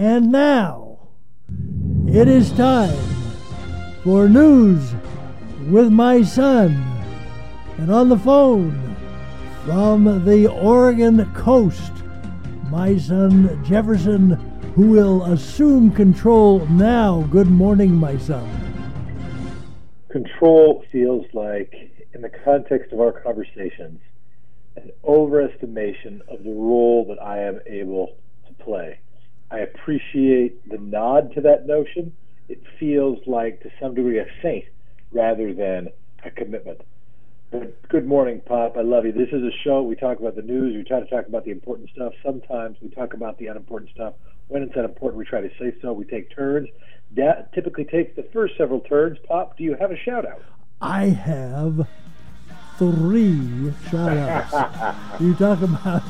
And now it is time for news with my son. And on the phone from the Oregon coast, my son Jefferson, who will assume control now. Good morning, my son. Control feels like, in the context of our conversations, an overestimation of the role that I am able to play. I appreciate the nod to that notion. It feels like, to some degree, a saint rather than a commitment. But good morning, Pop. I love you. This is a show. We talk about the news. We try to talk about the important stuff. Sometimes we talk about the unimportant stuff. When it's unimportant, we try to say so. We take turns. That typically takes the first several turns. Pop, do you have a shout out? I have three shout outs. you talk about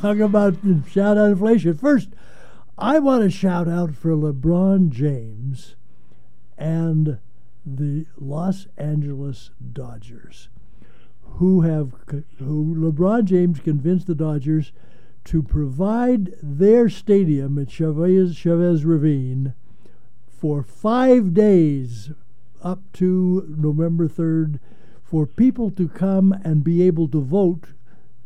talk about shout out inflation. First, I want to shout out for LeBron James and the Los Angeles Dodgers, who have who LeBron James convinced the Dodgers to provide their stadium at Chavez, Chavez Ravine for five days up to November 3rd for people to come and be able to vote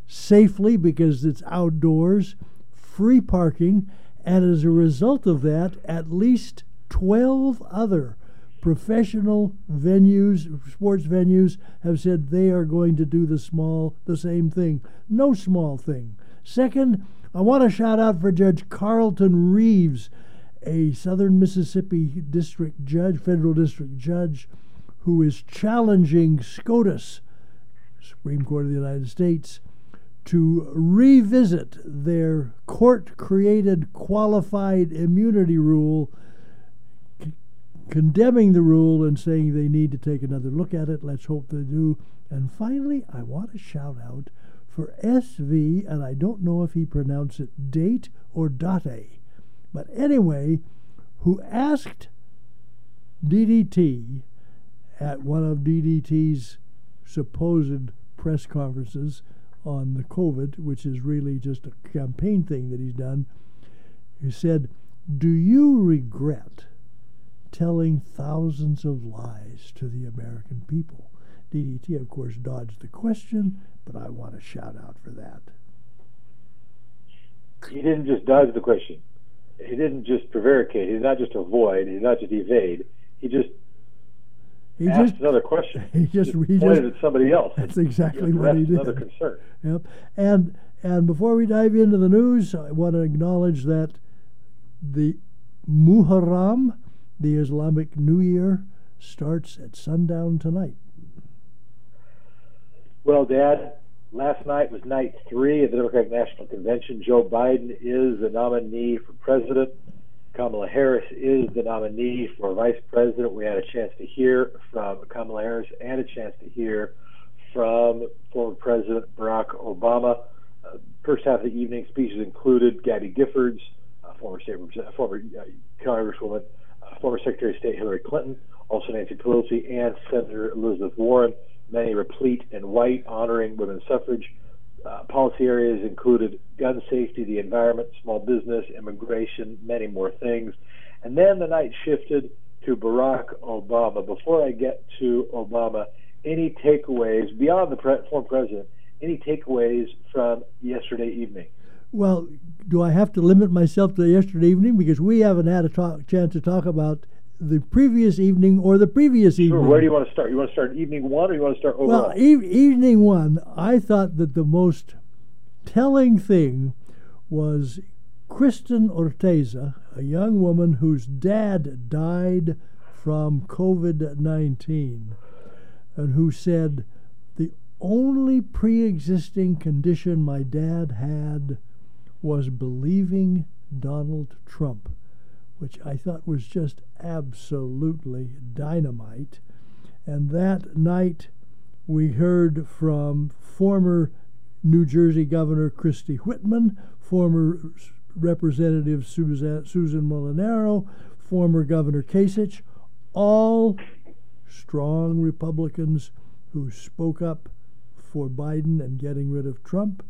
safely because it's outdoors, free parking, and as a result of that, at least 12 other professional venues, sports venues, have said they are going to do the small, the same thing. No small thing. Second, I want to shout out for Judge Carlton Reeves, a Southern Mississippi district judge, federal district judge, who is challenging SCOTUS, Supreme Court of the United States, to revisit their court created qualified immunity rule, c- condemning the rule and saying they need to take another look at it. Let's hope they do. And finally, I want to shout out for SV, and I don't know if he pronounced it date or date, but anyway, who asked DDT at one of DDT's supposed press conferences on the COVID, which is really just a campaign thing that he's done. He said, Do you regret telling thousands of lies to the American people? DDT, of course, dodged the question, but I want to shout out for that. He didn't just dodge the question. He didn't just prevaricate. He did not just avoid. He did not just evade. He just He asked just another question. he just he pointed just at somebody else. That's exactly what he did. Another concern. Yep. And and before we dive into the news, I want to acknowledge that the Muharram, the Islamic New Year, starts at sundown tonight. Well, Dad, last night was night three of the Democratic National Convention. Joe Biden is the nominee for president. Kamala Harris is the nominee for vice president. We had a chance to hear from Kamala Harris and a chance to hear from former President Barack Obama. Uh, first half of the evening, speeches included Gabby Giffords, uh, former state representative, former uh, Congresswoman, uh, former Secretary of State Hillary Clinton, also Nancy Pelosi, and Senator Elizabeth Warren. Many replete in white, honoring women's suffrage. Uh, policy areas included gun safety, the environment, small business, immigration, many more things. And then the night shifted to Barack Obama. Before I get to Obama, any takeaways beyond the pre- former president? Any takeaways from yesterday evening? Well, do I have to limit myself to yesterday evening because we haven't had a talk, chance to talk about the previous evening or the previous Sure. evening? Where do you want to start? You want to start evening one, or you want to start overall? Well, e- evening one, I thought that the most telling thing was Kristen Orteza, a young woman whose dad died from COVID 19, and who said, The only pre existing condition my dad had was believing Donald Trump, which I thought was just absolutely dynamite. And that night, we heard from former New Jersey Governor Christie Whitman, former Representative Susan, Susan Molinari, former Governor Kasich, all strong Republicans who spoke up for Biden and getting rid of Trump.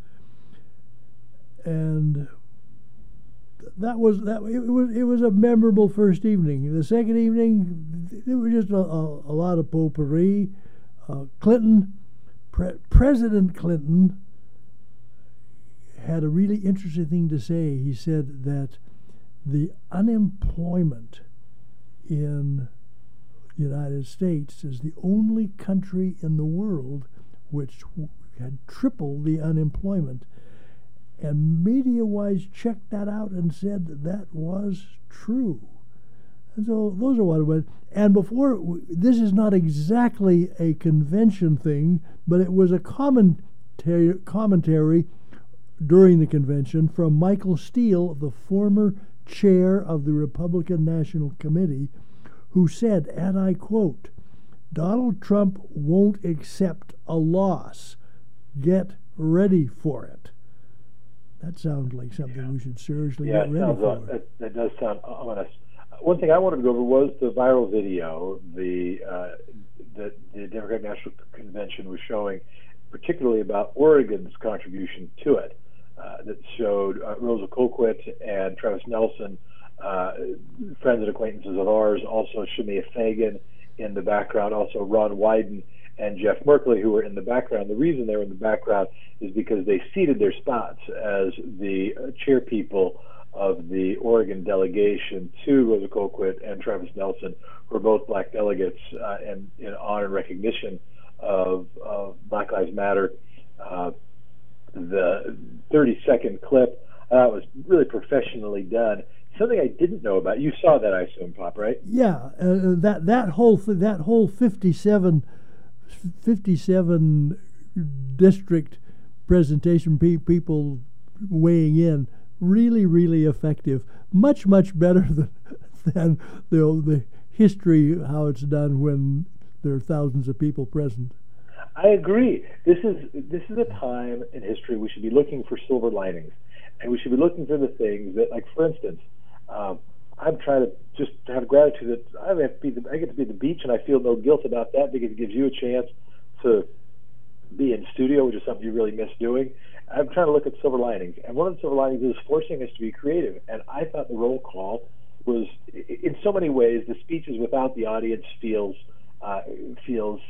And that was that it was it was a memorable first evening. The second evening, it was just a, a, a lot of potpourri. Uh, Clinton, Pre- President Clinton, had a really interesting thing to say. He said that the unemployment in the United States is the only country in the world which had tripled the unemployment. And media wise checked that out and said that, that was true. And so those are what it was. And before, this is not exactly a convention thing, but it was a commentary, commentary during the convention from Michael Steele, the former chair of the Republican National Committee, who said, and I quote, Donald Trump won't accept a loss. Get ready for it. That sounds like something yeah. we should seriously yeah, get ready for. that, that, does sound ominous. One thing I wanted to go over was the viral video the uh, that the Democratic National Convention was showing, particularly about Oregon's contribution to it, uh, that showed uh, Rosa Colquitt and Travis Nelson, uh, friends and acquaintances of ours, also Shemia Fagan in the background, also Ron Wyden and Jeff Merkley, who were in the background. The reason they were in the background is because they ceded their spots as the chair people of the Oregon delegation to Rosa Colquitt and Travis Nelson, who are both black delegates, uh, and in honor and recognition of, of Black Lives Matter. Uh, the 30 second clip uh, was really professionally done. Something I didn't know about. You saw that, I assume, Pop, right? Yeah, uh, that that whole th- that whole 57 57 district presentation, pe- people weighing in, really, really effective. Much, much better than, than the, the history, how it's done when there are thousands of people present. I agree. This is this is a time in history we should be looking for silver linings, and we should be looking for the things that, like for instance, um, I'm trying to just have gratitude that I have to be the, I get to be at the beach and I feel no guilt about that because it gives you a chance to be in studio, which is something you really miss doing. I'm trying to look at silver linings, and one of the silver linings is forcing us to be creative. And I thought the roll call was, in so many ways, the speeches without the audience feels uh, feels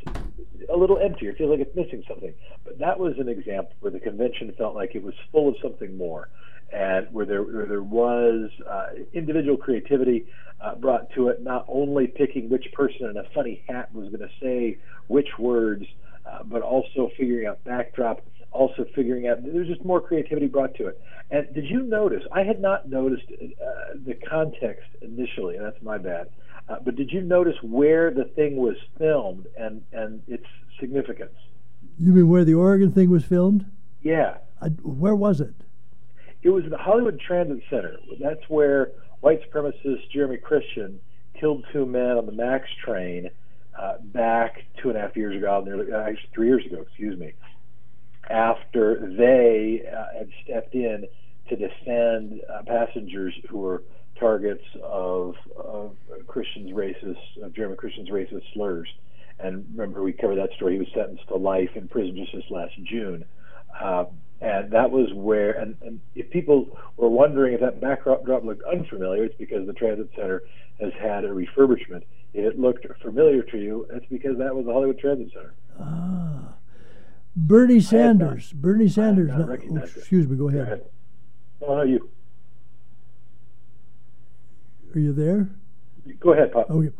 a little emptier. It feels like it's missing something. But that was an example where the convention felt like it was full of something more and where there where there was uh, individual creativity uh, brought to it, not only picking which person in a funny hat was going to say which words, uh, but also figuring out backdrop, also figuring out there's just more creativity brought to it. And did you notice? I had not noticed uh, the context initially, and that's my bad. Uh, but did you notice where the thing was filmed and and its significance? You mean where the Oregon thing was filmed? Yeah. I, where was it? It was the Hollywood Transit Center. That's where white supremacist Jeremy Christian killed two men on the MAX train uh, back two and a half years ago, nearly uh, actually three years ago, excuse me, after they uh, had stepped in to defend uh, passengers who were targets of, of Christian's racist, of Jeremy Christian's racist slurs. And remember, we covered that story. He was sentenced to life in prison just this last June. And that was where, and, and if people were wondering if that backdrop looked unfamiliar, it's because the transit center has had a refurbishment. If it looked familiar to you, it's because that was the Hollywood Transit Center. Ah. Bernie Sanders. Not, Bernie Sanders. Not, oh, excuse me, go ahead. Go ahead. Oh, no, you. Are you there? Go ahead, Pop. Okay.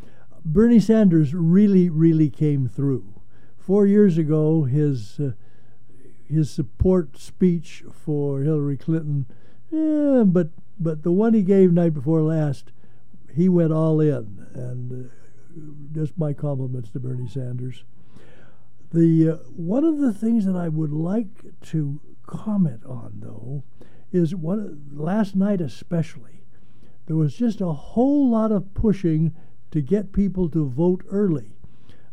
Bernie Sanders really, really came through. Four years ago, his. Uh, his support speech for Hillary Clinton, yeah, but but the one he gave night before last, he went all in, and uh, just my compliments to Bernie Sanders. The uh, one of the things that I would like to comment on though is one last night especially there was just a whole lot of pushing to get people to vote early.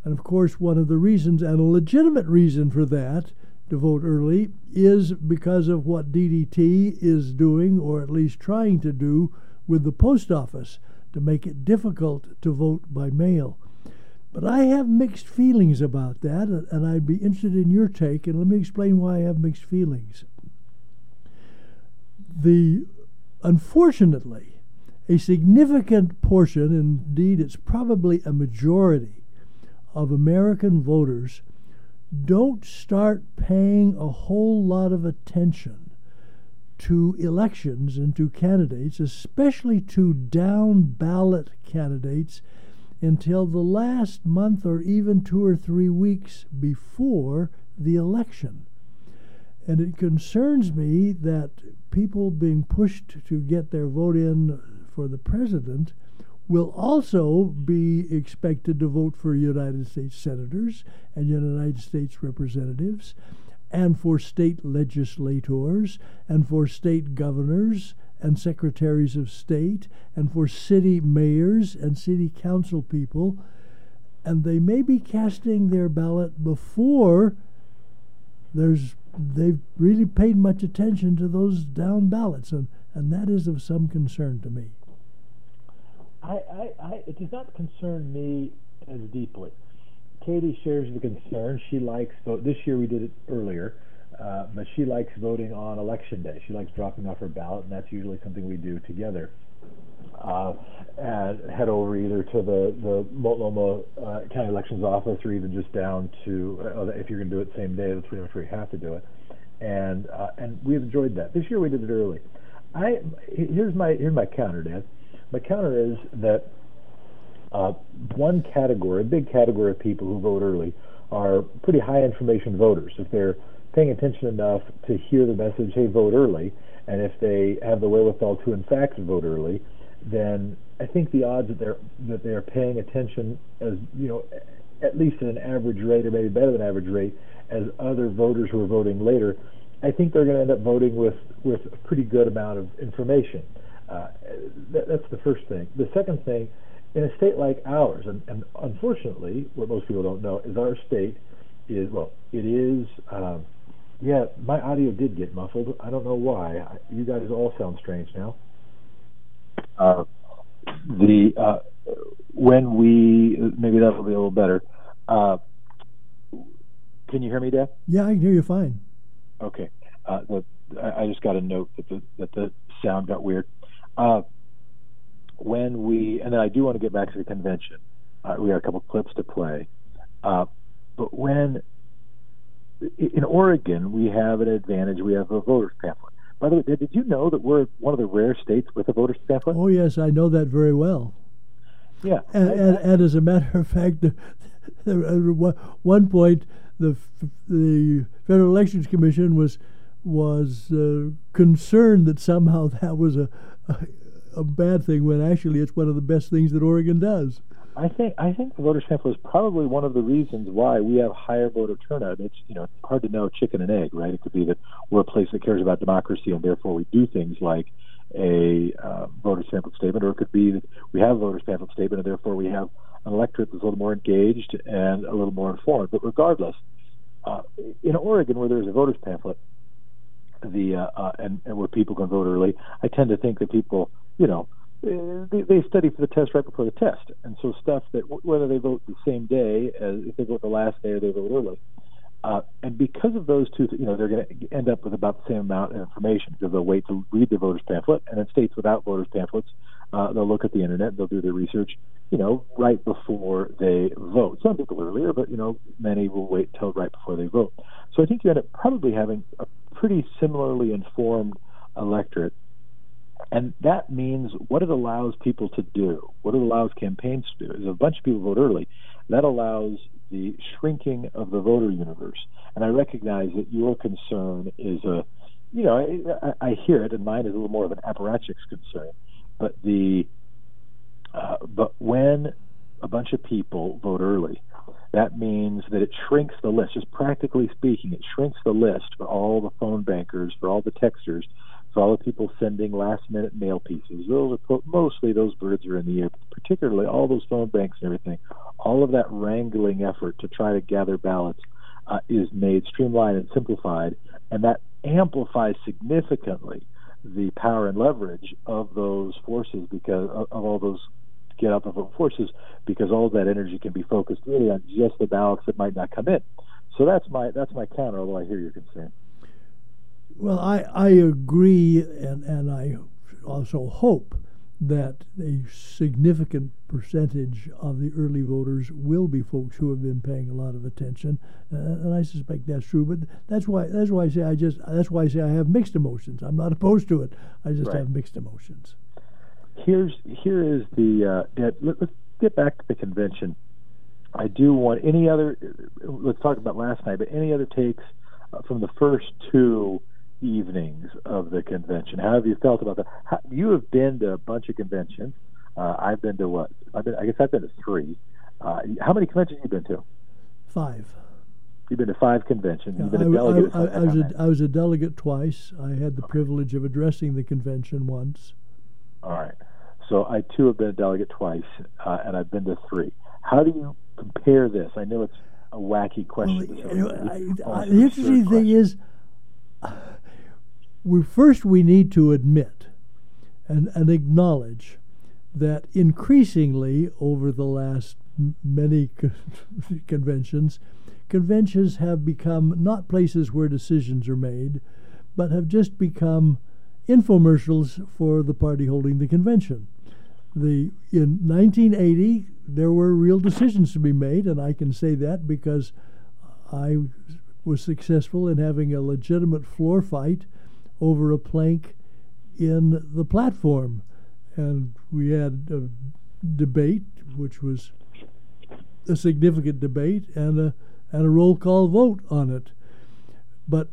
And of course, one of the reasons, and a legitimate reason for that, to vote early is because of what DDT is doing, or at least trying to do, with the post office to make it difficult to vote by mail. But I have mixed feelings about that, and I'd be interested in your take, and let me explain why I have mixed feelings. The unfortunately, a significant portion, indeed, it's probably a majority of American voters don't start paying a whole lot of attention to elections and to candidates, especially to down ballot candidates, until the last month or even two or three weeks before the election. And it concerns me that people being pushed to get their vote in for the president will also be expected to vote for United States senators and United States representatives and for state legislators and for state governors and secretaries of state and for city mayors and city council people. And they may be casting their ballot before there's they've really paid much attention to those down ballots, and, and that is of some concern to me. I, I, I, it does not concern me as deeply. Katie shares the concern. She likes vote. This year we did it earlier, uh, but she likes voting on election day. She likes dropping off her ballot, and that's usually something we do together. Uh, and head over either to the the Multnomah uh, County Elections Office, or even just down to uh, if you're going to do it same day. That's pretty much where you have to do it. And uh, and we've enjoyed that. This year we did it early. I here's my here's my counter, Dan. My counter is that uh, one category, a big category of people who vote early, are pretty high information voters. If they're paying attention enough to hear the message, hey, vote early, and if they have the wherewithal to in fact vote early, then I think the odds that they're that they're paying attention as you know at least at an average rate or maybe better than average rate as other voters who are voting later, I think they're going to end up voting with with a pretty good amount of information. Uh, that, that's the first thing. The second thing, in a state like ours, and, and, unfortunately, what most people don't know is our state is well, it is. Uh, yeah, my audio did get muffled. I don't know why. You guys all sound strange now. Uh, the uh, when we maybe that'll be a little better. Uh, can you hear me, Dad? Yeah, I can hear you fine. Okay. Uh, the, I just got a note that the that the sound got weird. Uh, when we and then I do want to get back to the convention. Uh, we got a couple clips to play, uh, but when in Oregon we have an advantage. We have a voters pamphlet. By the way, did you know that we're one of the rare states with a voter's pamphlet? Oh yes, I know that very well. Yeah, and, I, and, and, as a matter of fact, the, one point the the Federal Elections Commission was was uh, concerned that somehow that was a, a, bad thing when actually it's one of the best things that Oregon does. I think I think the voters pamphlet is probably one of the reasons why we have higher voter turnout. It's you know hard to know chicken and egg, right? It could be that we're a place that cares about democracy and therefore we do things like a uh, voters pamphlet statement, or it could be that we have a voters pamphlet statement and therefore we have an electorate that's a little more engaged and a little more informed. But regardless, uh, in Oregon where there's a voters pamphlet, the uh, uh, and, and where people can vote early, I tend to think that people, you know, they, they study for the test right before the test, and so stuff that whether they vote the same day as if they vote the last day or they vote early, uh, and because of those two, you know, they're going to end up with about the same amount of information because they'll wait to read the voters pamphlet, and in states without voters pamphlets, uh, they'll look at the internet, they'll do their research, you know, right before they vote. Some people earlier, but you know, many will wait till right before they vote. So I think you end up probably having a pretty similarly informed electorate and that means what it allows people to do, what it allows campaigns to do, is a bunch of people vote early. That allows the shrinking of the voter universe. And I recognize that your concern is a, you know, I, I hear it, and mine is a little more of an apparatchiks concern. But the, uh, but when a bunch of people vote early, that means that it shrinks the list. Just practically speaking, it shrinks the list for all the phone bankers, for all the texters, for all the people sending last minute mail pieces. Those are mostly those birds are in the air, particularly all those phone banks and everything. All of that wrangling effort to try to gather ballots uh, is made streamlined and simplified, and that amplifies significantly the power and leverage of those forces because of, all those get up and vote forces because all of that energy can be focused really on just the ballots that might not come in. So that's my that's my counter. Although I hear your concern. Well, I I agree, and and I also hope that a significant percentage of the early voters will be folks who have been paying a lot of attention, uh, and I suspect that's true. But that's why that's why I say I just that's why I say I have mixed emotions. I'm not opposed to it. I just right. have mixed emotions. Here's here is the uh, let, us get back to the convention. I do want any other. Let's talk about last night, but any other takes uh, from the first two evenings of the convention. How have you felt about that? How, you have been to a bunch of conventions. Uh, I've been to what? I've been, I guess I've been to three. Uh, how many conventions have you been to? Five. You've been to five conventions. Yeah, You've been a delegate. I, I, I was a, I was a delegate twice. I had the okay. privilege of addressing the convention once. All right. So I too have been a delegate twice, uh, and I've been to three. How do you compare this? I know it's a wacky question. Well, I, the interesting thing is, we first we need to admit and, and acknowledge that increasingly over the last many conventions, conventions have become not places where decisions are made, but have just become infomercials for the party holding the convention. The in 1980 there were real decisions to be made, and I can say that because I was successful in having a legitimate floor fight over a plank in the platform. And we had a debate, which was a significant debate, and a, and a roll call vote on it. But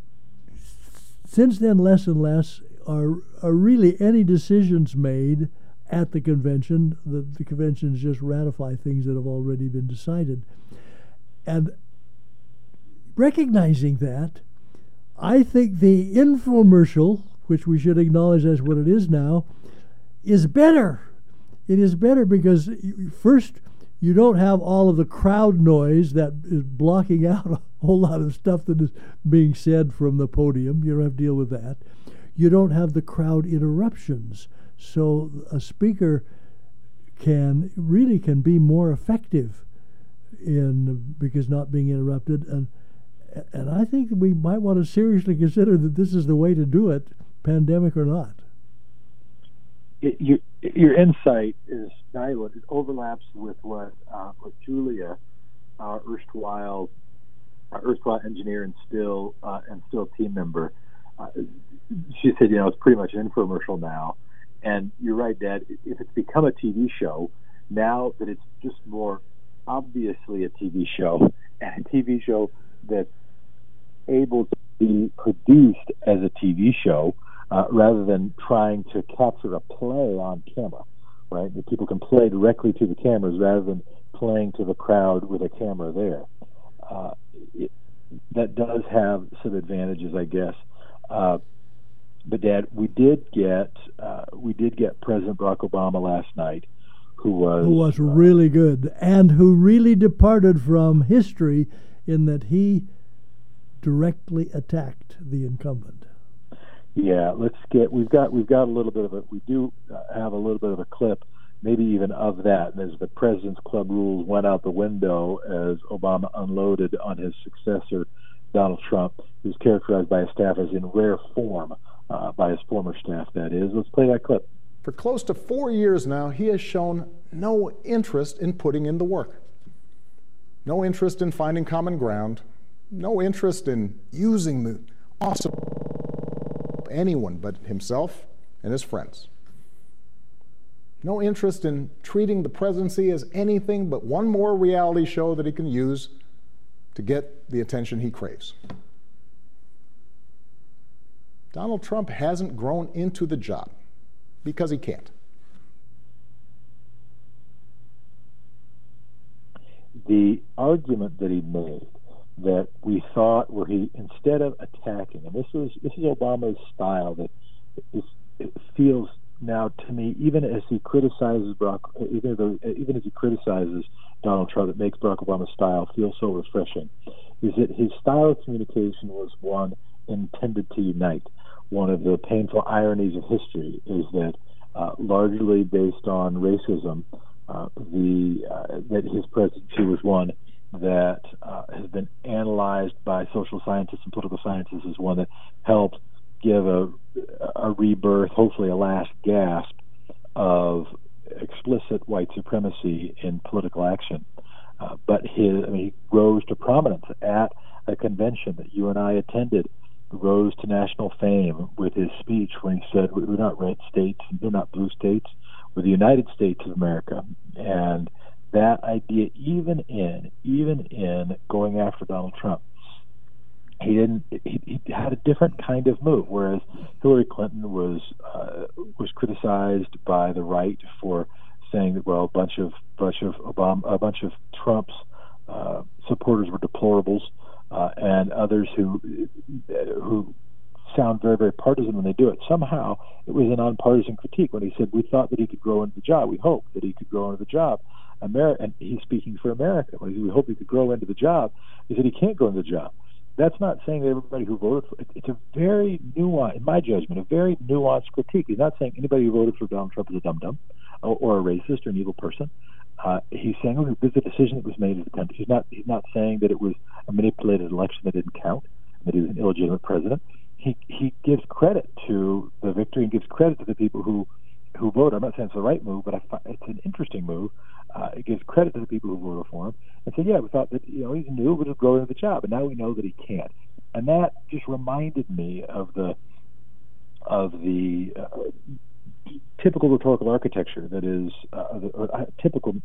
since then, less and less are, are really any decisions made at the convention. The, the conventions just ratify things that have already been decided. And recognizing that, I think the infomercial, which we should acknowledge as what it is now, is better. It is better because first you don't have all of the crowd noise that is blocking out a whole lot of stuff that is being said from the podium. You don't have to deal with that. You don't have the crowd interruptions. So a speaker can really can be more effective in because not being interrupted and and I think we might want to seriously consider that this is the way to do it, pandemic or not. It, your, your insight is valuable. It overlaps with what, uh, Julia, our erstwhile, our erstwhile engineer and still uh, and still team member, uh, she said, you know, it's pretty much an infomercial now. And you're right, Dad. If it's become a TV show, now that it's just more obviously a TV show, and a TV show that's able to be produced as a TV show uh, rather than trying to capture a play on camera, right? That people can play directly to the cameras rather than playing to the crowd with a camera there. Uh, it, that does have some advantages, I guess. Uh, but Dad, we did get uh, we did get President Barack Obama last night, who was who was really good and who really departed from history in that he directly attacked the incumbent. Yeah, let's get. We've got we've got a little bit of a. We do uh, have a little bit of a clip, maybe even of that, as the President's Club rules went out the window as Obama unloaded on his successor, Donald Trump, who's characterized by his staff as in rare form, uh, by his former staff. That is. Let's play that clip. For close to four years now, he has shown no interest in putting in the work, no interest in finding common ground, no interest in using the awesome anyone but himself and his friends. No interest in treating the presidency as anything but one more reality show that he can use to get the attention he craves. Donald Trump hasn't grown into the job because he can't. The argument that he made that we thought where he instead of attacking, and this was this is Obama's style that is, it feels now to me, even as he criticizes Barack, even though, even as he criticizes Donald Trump, it makes Barack Obama's style feel so refreshing. Is that his style of communication was one intended to unite. One of the painful ironies of history is that, uh, largely based on racism, uh, the uh, that his presidency was one that uh, has been analyzed by social scientists and political scientists is one that helped give a a rebirth, hopefully a last gasp of explicit white supremacy in political action. Uh, but his, I mean, he rose to prominence at a convention that you and I attended, rose to national fame with his speech when he said, "We're not red states, we're not blue states, we're the United States of America." And that idea, even in even in going after Donald Trump, he didn't. He, he had a different kind of move. Whereas Hillary Clinton was uh, was criticized by the right for saying that well, a bunch of bunch of Obama, a bunch of Trump's uh, supporters were deplorables, uh, and others who who sound very very partisan when they do it. Somehow it was a nonpartisan critique when he said we thought that he could grow into the job. We hoped that he could grow into the job. America, and he's speaking for America. We hope he could grow into the job. He said he can't grow into the job that's not saying that everybody who voted for it. It's a very nuanced, in my judgment, a very nuanced critique. He's not saying anybody who voted for Donald Trump is a dum dum or, or, a racist or an evil person. Uh, he's saying oh, this is a decision that was made as a country. He's not. He's not saying that it was a manipulated election that didn't count, that he was an illegitimate president. He he gives credit to the victory and gives credit to the people who who voted. I'm not saying it's the right move, but I find it's an interesting move. Uh, it gives credit to the people who voted for him and said, "Yeah, we thought that you know he's new, it would grow into the job, and now we know that he can't." And that just reminded me of the of the uh, typical rhetorical architecture that is uh, the, uh, typical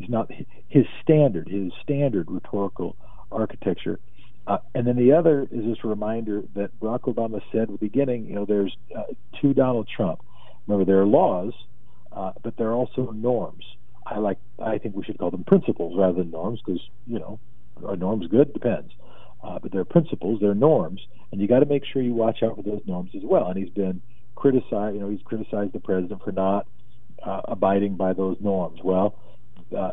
is not his standard, his standard rhetorical architecture. Uh, and then the other is this reminder that Barack Obama said at the beginning, you know, there's uh, to Donald Trump. Remember, there are laws, uh, but there are also norms. I like. I think we should call them principles rather than norms because you know, are norms good? Depends. Uh, but they're principles, they're norms, and you got to make sure you watch out for those norms as well. And he's been criticized. You know, he's criticized the president for not uh, abiding by those norms. Well, uh,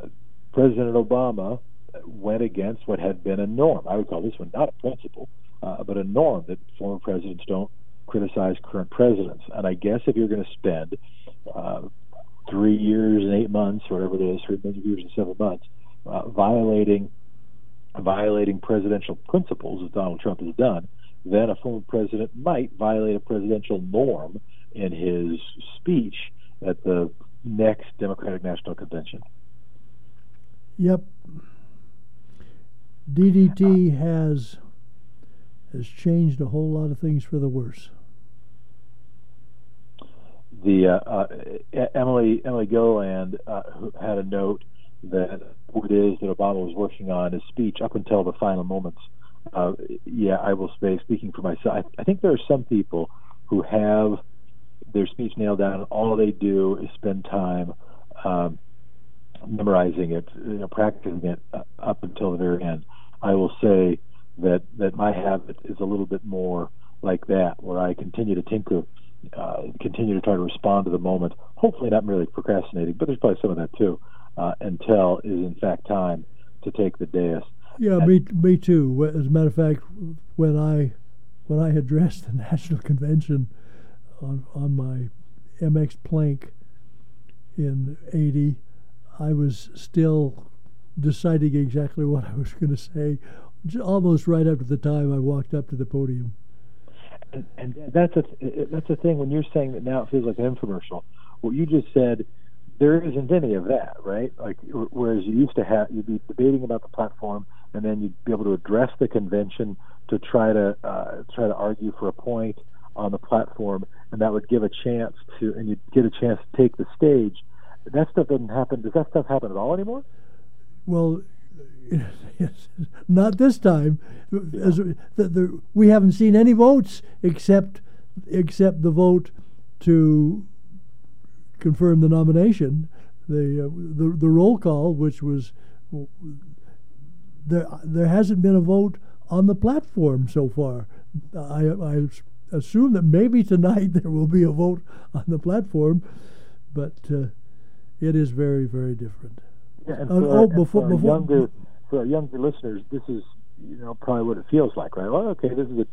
President Obama went against what had been a norm. I would call this one not a principle, uh, but a norm that former presidents don't criticize current presidents. And I guess if you're going to spend uh, three years and eight months, or whatever it is, three years and seven months, uh, violating violating presidential principles, as Donald Trump has done, then a former president might violate a presidential norm in his speech at the next Democratic National Convention. Yep. DDT has has changed a whole lot of things for the worse the uh, uh, Emily Emily Gilliland uh, had a note that what it is that Obama was working on his speech up until the final moments. Uh, yeah, I will say, speaking for myself, I, I think there are some people who have their speech nailed down. And all they do is spend time um, memorizing it, you know, practicing it uh, up until the very end. I will say that that my habit is a little bit more like that, where I continue to tinker uh, continue to try to respond to the moment. Hopefully, not merely procrastinating, but there's probably some of that too. Uh, until is in fact time to take the dais. Yeah, and, me me too. As a matter of fact, when I when I addressed the national convention on on my MX Plank in '80, I was still deciding exactly what I was going to say, almost right after the time I walked up to the podium and, and that's a that's a thing when you're saying that now it feels like an infomercial. What you just said, there isn't any of that, right? Like whereas you used to have, you'd be debating about the platform, and then you'd be able to address the convention to try to uh, try to argue for a point on the platform, and that would give a chance to, and you'd get a chance to take the stage. That stuff doesn't happen. Does that stuff happen at all anymore? Well, not this time. As, the, the, we haven't seen any votes except except the vote to confirm the nomination. The, uh, the the roll call, which was there, there hasn't been a vote on the platform so far. I, I assume that maybe tonight there will be a vote on the platform, but uh, it is very very different. Yeah, and uh, for, oh, before, for before, younger for our younger listeners, this is you know probably what it feels like, right? Well, okay, this is a,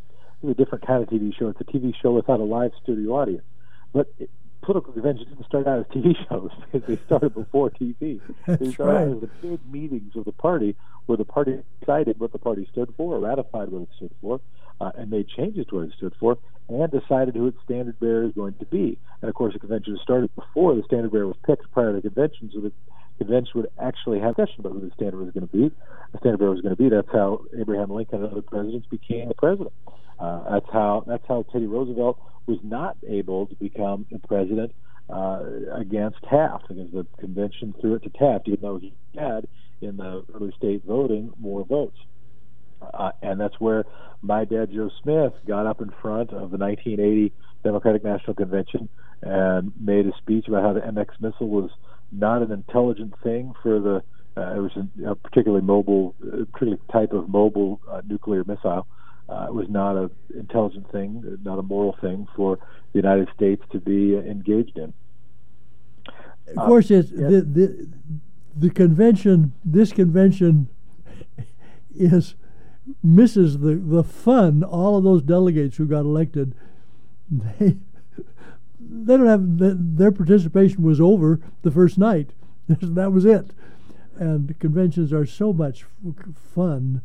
this is a different kind of TV show. It's a TV show without a live studio audience. But it, political conventions didn't start out as TV shows because they started before TV. That's they started right. out as the big meetings of the party where the party decided what the party stood for, ratified what it stood for, uh, and made changes to what it stood for, and decided who its standard bearer is going to be. And of course, the convention started before the standard bearer was picked prior to the convention, so the convention would actually have a question about who the standard was going to be. The standard bearer was going to be. That's how Abraham Lincoln and other presidents became the president. Uh, that's how that's how Teddy Roosevelt was not able to become the president uh, against Taft because the convention threw it to Taft, even though he had in the early state voting more votes. Uh, and that's where my dad, Joe Smith, got up in front of the 1980 Democratic National Convention and made a speech about how the MX missile was not an intelligent thing for the. Uh, it was a, a particularly mobile, uh, particular type of mobile uh, nuclear missile. Uh, it was not an intelligent thing, not a moral thing for the United States to be uh, engaged in. Of course, it's the, the the convention. This convention is misses the the fun. All of those delegates who got elected, they they don't have the, their participation was over the first night. that was it. And conventions are so much fun,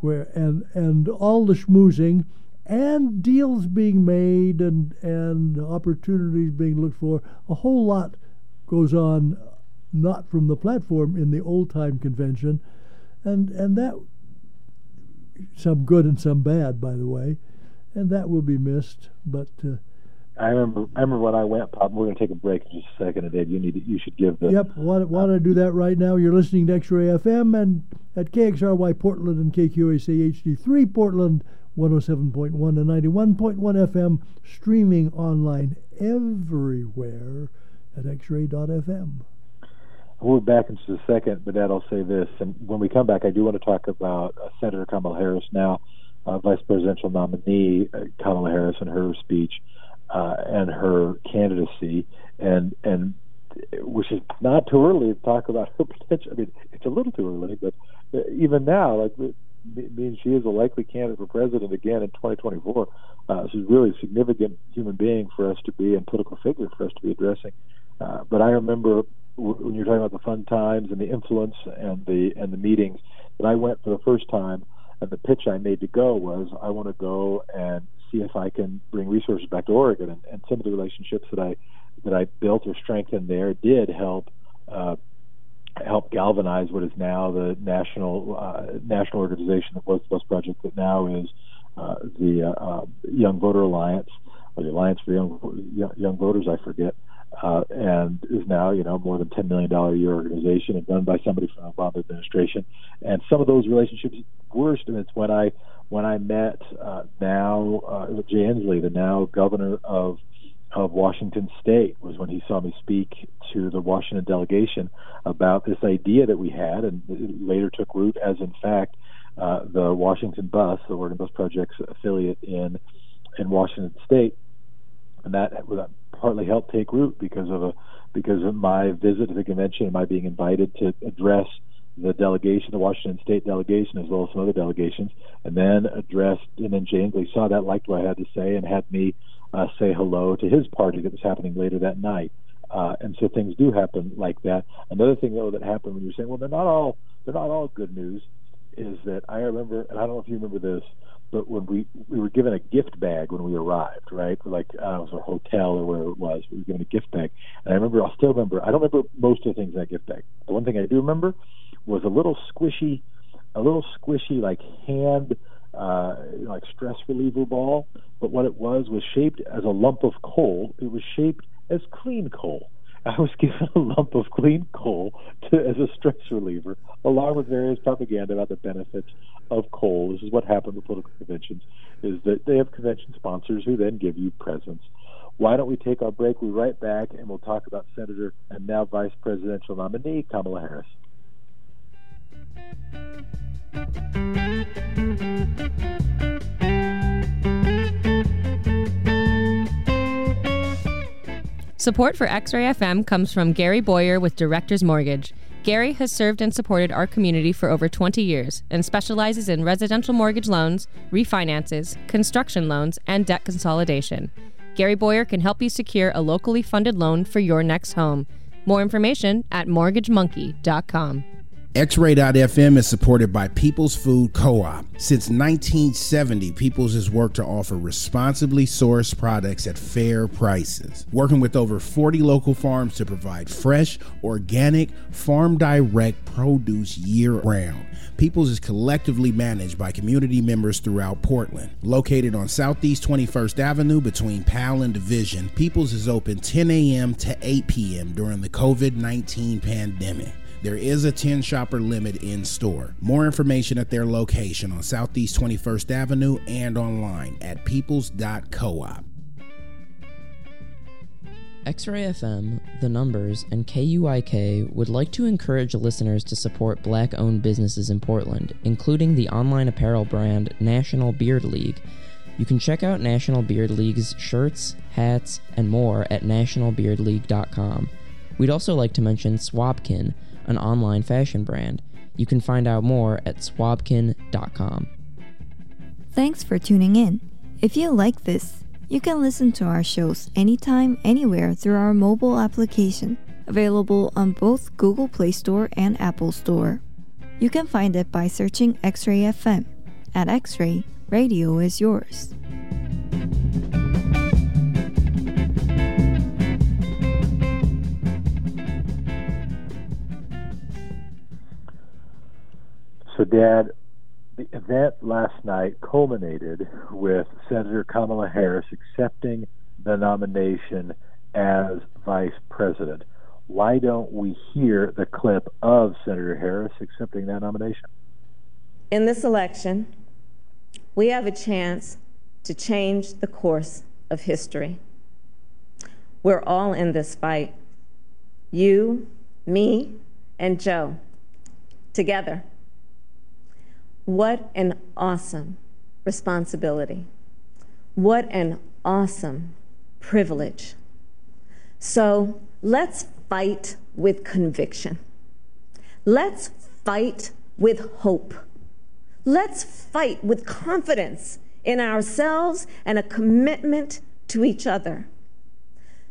where and and all the schmoozing and deals being made and and opportunities being looked for. A whole lot goes on, not from the platform in the old time convention, and and that some good and some bad, by the way, and that will be missed. But uh, I remember. I remember when I went. Pop. We're going to take a break in just a second, and Dave, you need. To, you should give the. Yep, want, want to do that right now. You're listening to X-Ray FM and at KXRY Portland and KQAC HD3 Portland, 107.1 and 91.1 FM, streaming online everywhere at xray.fm. We'll be back in just a second, but Dad, I'll say this. And when we come back, I do want to talk about uh, Senator Kamala Harris now, uh, Vice Presidential nominee uh, Kamala Harris and her speech uh, and her candidacy, and and which is not too early to talk about her potential. I mean, it's a little too early, but uh, even now, like means she is a likely candidate for president again in 2024. Uh, she's really a significant human being for us to be and political figure for us to be addressing. Uh, but I remember when you're talking about the fun times and the influence and the and the meetings that I went for the first time, and the pitch I made to go was I want to go and see if I can bring resources back to Oregon, and, and some of the relationships that I that I built or strengthened there did help. Uh, help galvanize what is now the national uh, national organization that was the Bus Project that now is uh, the uh, uh, Young Voter Alliance or the Alliance for Young Young Voters, I forget, uh, and is now you know more than ten million dollar a year organization and run by somebody from the Obama administration. And some of those relationships worst, and it's when I when I met uh, now uh, Jay Inslee, the now governor of of Washington State was when he saw me speak to the Washington delegation about this idea that we had, and it later took root as, in fact, uh, the Washington Bus, the Oregon Bus Project's affiliate in in Washington State, and that partly helped take root because of a because of my visit to the convention and my being invited to address the delegation, the Washington State delegation, as well as some other delegations, and then addressed, and then Jay Inslee saw that, liked what I had to say, and had me uh, say hello to his party that was happening later that night. Uh, and so things do happen like that. Another thing though that happened when you're saying, well, they're not all they're not all good news, is that I remember, and I don't know if you remember this, but when we we were given a gift bag when we arrived, right? Like uh, it was a hotel or wherever it was, we were given a gift bag, and I remember, I still remember. I don't remember most of the things in that gift bag. The one thing I do remember was a little squishy, a little squishy like hand uh, like stress reliever ball, but what it was was shaped as a lump of coal. It was shaped as clean coal. I was given a lump of clean coal to, as a stress reliever, along with various propaganda about the benefits of coal. This is what happened with political conventions: is that they have convention sponsors who then give you presents. Why don't we take our break? We'll be right back, and we'll talk about Senator and now Vice Presidential nominee Kamala Harris. Support for X Ray FM comes from Gary Boyer with Directors Mortgage. Gary has served and supported our community for over 20 years and specializes in residential mortgage loans, refinances, construction loans, and debt consolidation. Gary Boyer can help you secure a locally funded loan for your next home. More information at mortgagemonkey.com. X-Ray.fm is supported by People's Food Co-op. Since 1970, People's has worked to offer responsibly sourced products at fair prices, working with over 40 local farms to provide fresh, organic, farm direct produce year-round. People's is collectively managed by community members throughout Portland. Located on Southeast 21st Avenue between Powell and Division, People's is open 10 a.m. to 8 p.m. during the COVID-19 pandemic. There is a 10 shopper limit in store. More information at their location on Southeast 21st Avenue and online at peoples.coop. X-Ray FM, The Numbers, and KUIK would like to encourage listeners to support black-owned businesses in Portland, including the online apparel brand National Beard League. You can check out National Beard League's shirts, hats, and more at nationalbeardleague.com. We'd also like to mention Swabkin, an online fashion brand. You can find out more at swabkin.com. Thanks for tuning in. If you like this, you can listen to our shows anytime, anywhere through our mobile application, available on both Google Play Store and Apple Store. You can find it by searching X Ray FM. At X Ray, radio is yours. So, Dad, the event last night culminated with Senator Kamala Harris accepting the nomination as vice president. Why don't we hear the clip of Senator Harris accepting that nomination? In this election, we have a chance to change the course of history. We're all in this fight. You, me, and Joe, together. What an awesome responsibility. What an awesome privilege. So let's fight with conviction. Let's fight with hope. Let's fight with confidence in ourselves and a commitment to each other,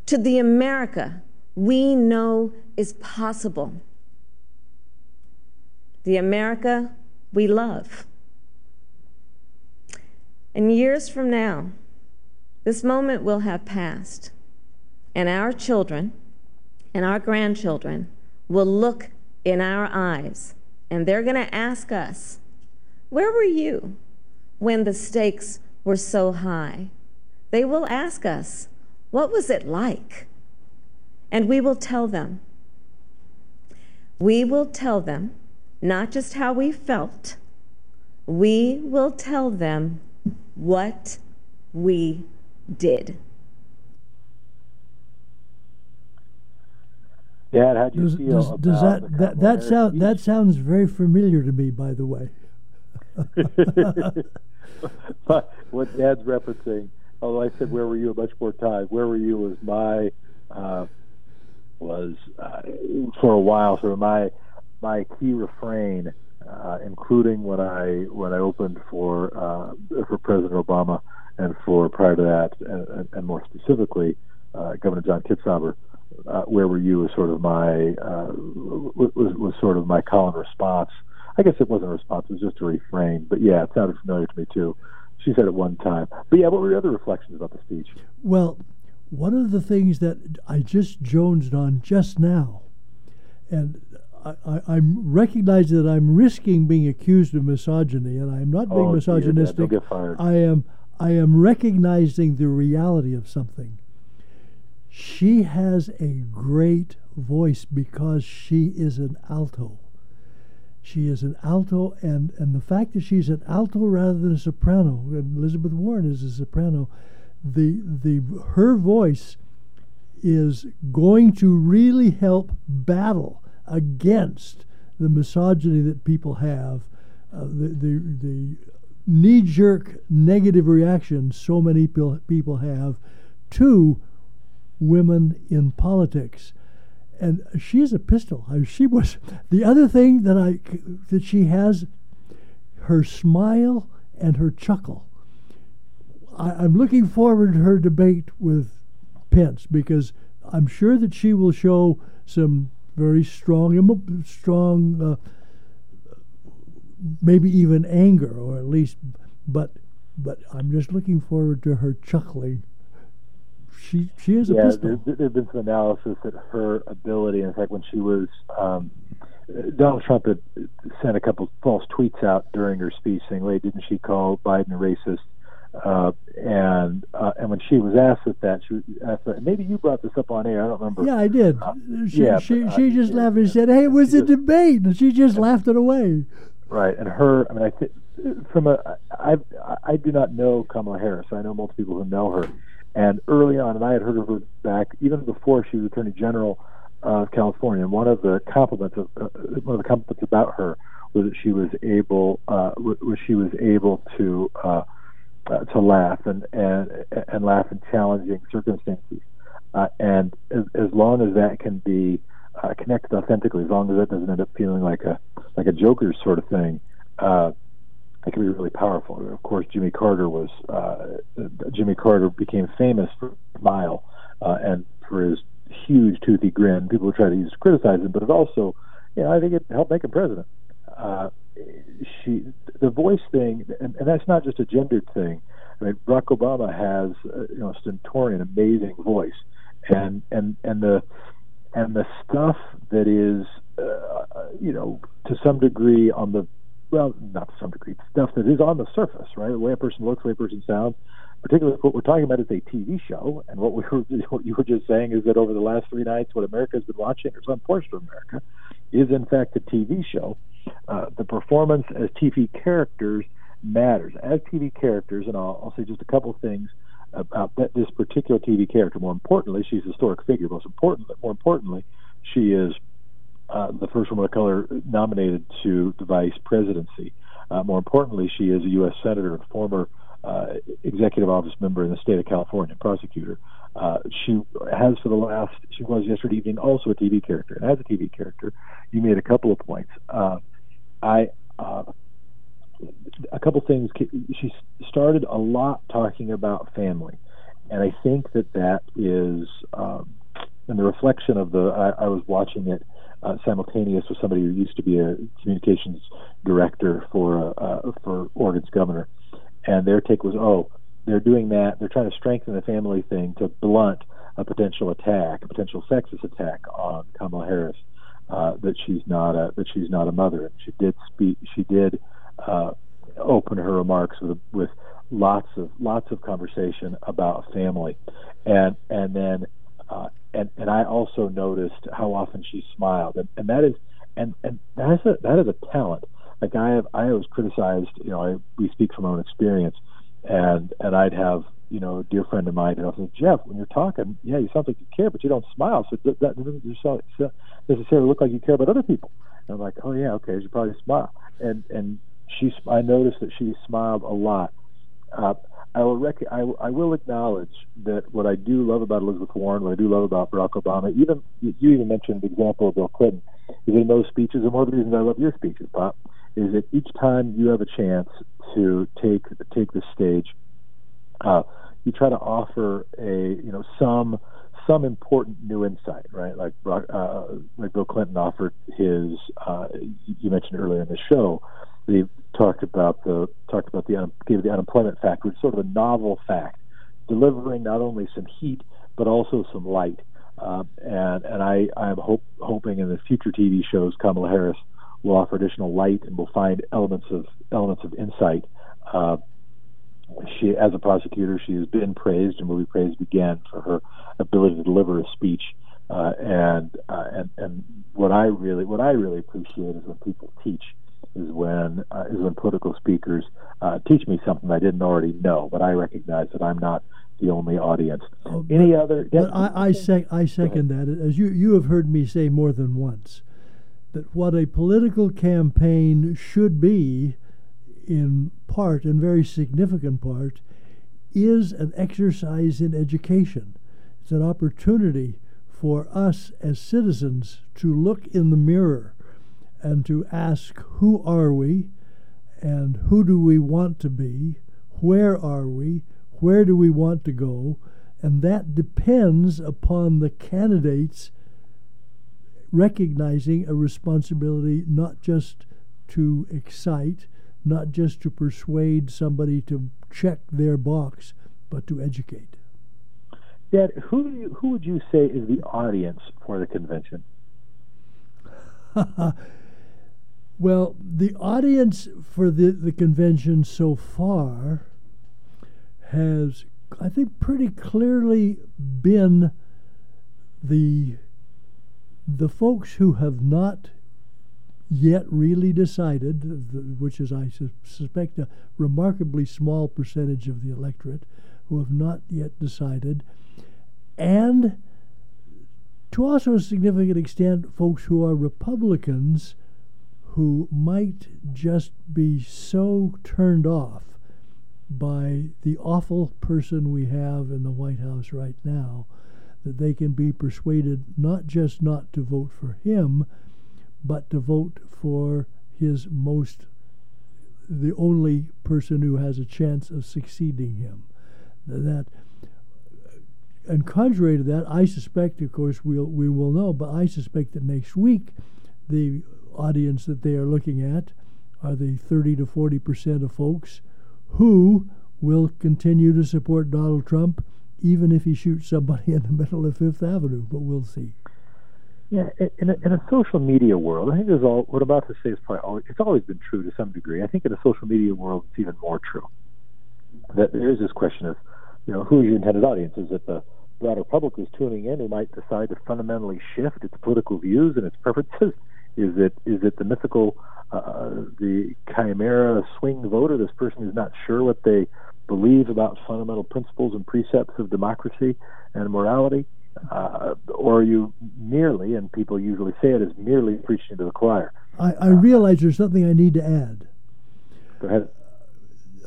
to the America we know is possible, the America we love. And years from now, this moment will have passed, and our children and our grandchildren will look in our eyes, and they're going to ask us, Where were you when the stakes were so high? They will ask us, What was it like? And we will tell them. We will tell them not just how we felt, we will tell them what we did. Dad, how do you Does, feel does, about does that that that Harris sound speech? that sounds very familiar to me? By the way, but what Dad's referencing, although I said where were you a much more time, where were you was my uh, was uh, for a while sort of my my key refrain, uh, including when I when I opened for uh, for President Obama and for prior to that, and, and, more specifically, uh, Governor John Kitzhaber. Uh, where were you was sort of my uh, was, was sort of my call and response. I guess it wasn't a response; it was just a refrain. But yeah, it sounded familiar to me too. She said it one time. But yeah, what were your other reflections about the speech? well, one of the things that I just jonesed on just now, and I, I, I'm recognizing that I'm risking being accused of misogyny, and I'm not being Oh, dear, Dad, misogynistic. fired. I am I am recognizing the reality of something. She has a great voice because she is an alto. She is an alto, and, and the fact that she's an alto rather than a soprano, and Elizabeth Warren is a soprano, the the her voice is going to really help battle against the misogyny that people have, uh, the the, the knee jerk negative reaction so many people have to women in politics. And she's a pistol. I, she was the other thing that I that she has her smile and her chuckle. I, am looking forward to her debate with Pence because I'm sure that she will show some very strong, strong, uh, maybe even anger, or at least, but but I'm just looking forward to her chuckling. She she is a yeah, pistol. There, there's been some analysis that her ability, in fact, when she was um, Donald Trump had sent a couple false tweets out during her speech saying, "Wait, didn't she call Biden a racist?" Uh, and uh, and when she was asked at that, she was asked that, maybe you brought this up on air. I don't remember. Yeah, I did. Uh, she yeah, she, but, she just laughed and said, "Hey, it was a debate," and she just laughed it away. Right, and her. I mean, I think from a I I do not know Kamala Harris. I know multiple people who know her, and early on, and I had heard of her back even before she was Attorney General of California. And one of the compliments of uh, one of the compliments about her was that she was able uh, was she was able to uh, uh, to laugh and and and laugh in challenging circumstances. Uh, and as, as long as that can be uh, connected authentically, as long as that doesn't end up feeling like a like a Joker sort of thing, uh, it can be really powerful. Of course, Jimmy Carter was uh, Jimmy Carter became famous for Smile uh, and for his huge toothy grin. People would try to use to criticize him, but it also, you know, I think it helped make him president. Uh, she, the voice thing, and, and that's not just a gendered thing. I mean, Barack Obama has, uh, you know, a stentorian, amazing voice, and and and the and the stuff that is, uh, you know, to some degree on the well, not to some degree, stuff that is on the surface, right? The way a person looks, the way a person sounds, particularly what we're talking about is a TV show, and what we were what you were just saying is that over the last three nights, what America has been watching, or some portion of America, is in fact a TV show. Uh, the performance as TV characters matters. As TV characters, and I'll, I'll say just a couple things about that, this particular TV character. More importantly, she's a historic figure. Most importantly, more importantly, she is uh, the first woman of color nominated to the vice presidency. Uh, more importantly, she is a U.S. senator and former executive office member in the state of California, prosecutor. Uh, she has for the last, she was yesterday evening also a TV character. And as a TV character, you made a couple of points. Uh, I, uh, a couple things. She started a lot talking about family, and I think that that is, um, in the reflection of the. I, I was watching it uh, simultaneous with somebody who used to be a communications director for uh, uh, for Oregon's governor, and their take was, oh, they're doing that. They're trying to strengthen the family thing to blunt a potential attack, a potential sexist attack on Kamala Harris. Uh, that she's not a that she's not a mother. And she did speak. She did uh, open her remarks with with lots of lots of conversation about family, and and then uh, and and I also noticed how often she smiled, and, and that is and and that is a that is a talent like I have I was criticized you know I we speak from our own experience and and I'd have you know a dear friend of mine and I said Jeff when you're talking yeah you sound like you care but you don't smile. So that, doesn't necessarily look like you care about other people. And I'm like oh yeah okay you probably smile. And and she I noticed that she smiled a lot. Uh, I will rec- I, I will acknowledge that what I do love about Elizabeth Warren, what I do love about Barack Obama, even you even mentioned the example of Bill Clinton, is in those speeches, and one of the reasons I love your speeches, Pop, is that each time you have a chance to take take the stage, uh, you try to offer a you know some some important new insight, right? Like uh, like Bill Clinton offered his. Uh, you mentioned earlier in the show, he talked about the talked about the gave the unemployment fact, which is sort of a novel fact, delivering not only some heat but also some light. Uh, and and I I'm hope, hoping in the future TV shows Kamala Harris will offer additional light and we'll find elements of elements of insight. Uh, she, as a prosecutor, she has been praised and will be praised again for her ability to deliver a speech. Uh, and uh, and and what I really what I really appreciate is when people teach is when uh, is when political speakers uh, teach me something I didn't already know, but I recognize that I'm not the only audience. Oh, Any but, other? But I I, sec- I second that. As you you have heard me say more than once, that what a political campaign should be, in part and very significant part, is an exercise in education. It's an opportunity for us as citizens to look in the mirror and to ask who are we? And who do we want to be, where are we, where do we want to go, and that depends upon the candidates recognizing a responsibility not just to excite, not just to persuade somebody to check their box, but to educate. Dad, who do you, who would you say is the audience for the convention? well, the audience for the, the convention so far has, I think, pretty clearly been the the folks who have not yet really decided, which is, I suspect, a remarkably small percentage of the electorate, who have not yet decided, and to also a significant extent, folks who are Republicans who might just be so turned off by the awful person we have in the White House right now that they can be persuaded not just not to vote for him, but to vote for his most, the only person who has a chance of succeeding him. That, and contrary to that, I suspect, of course, we'll, we will know, but I suspect that next week the audience that they are looking at are the 30 to 40 percent of folks who will continue to support Donald Trump even if he shoots somebody in the middle of Fifth Avenue. But we'll see. Yeah, in a, in a social media world, I think there's all what I'm about to say is probably always, it's always been true to some degree. I think in a social media world, it's even more true. That there is this question of, you know, who is your intended audience? Is it the broader public who's tuning in who might decide to fundamentally shift its political views and its preferences? Is it is it the mythical, uh, the chimera swing voter, this person who's not sure what they believe about fundamental principles and precepts of democracy and morality? Uh, or are you merely, and people usually say it, is merely preaching to the choir? I, I realize there's something I need to add. Go ahead.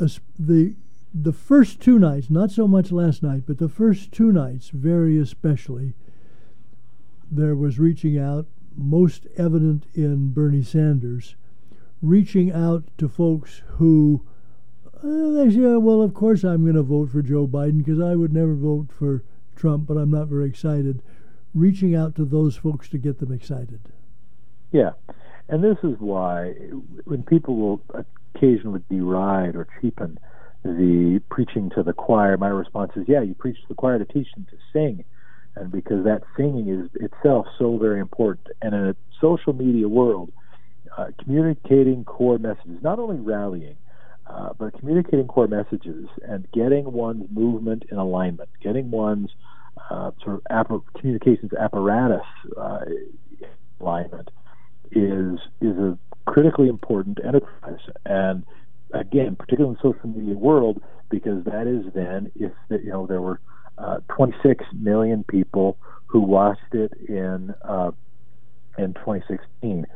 Uh, the the first two nights, not so much last night, but the first two nights, very especially, there was reaching out, most evident in Bernie Sanders, reaching out to folks who they say, well, of course I'm going to vote for Joe Biden because I would never vote for Trump, but I'm not very excited. Reaching out to those folks to get them excited. Yeah. And this is why when people will occasionally deride or cheapen the preaching to the choir, my response is, yeah, you preach to the choir to teach them to sing. And because that singing is itself so very important. And in a social media world, uh, communicating core messages, not only rallying, uh, but communicating core messages and getting one's movement in alignment, getting one's uh, sort of app- communications apparatus uh, alignment is is a critically important enterprise. And again, particularly in the social media world, because that is then if the, you know there were uh, 26 million people who watched it in uh, in 2016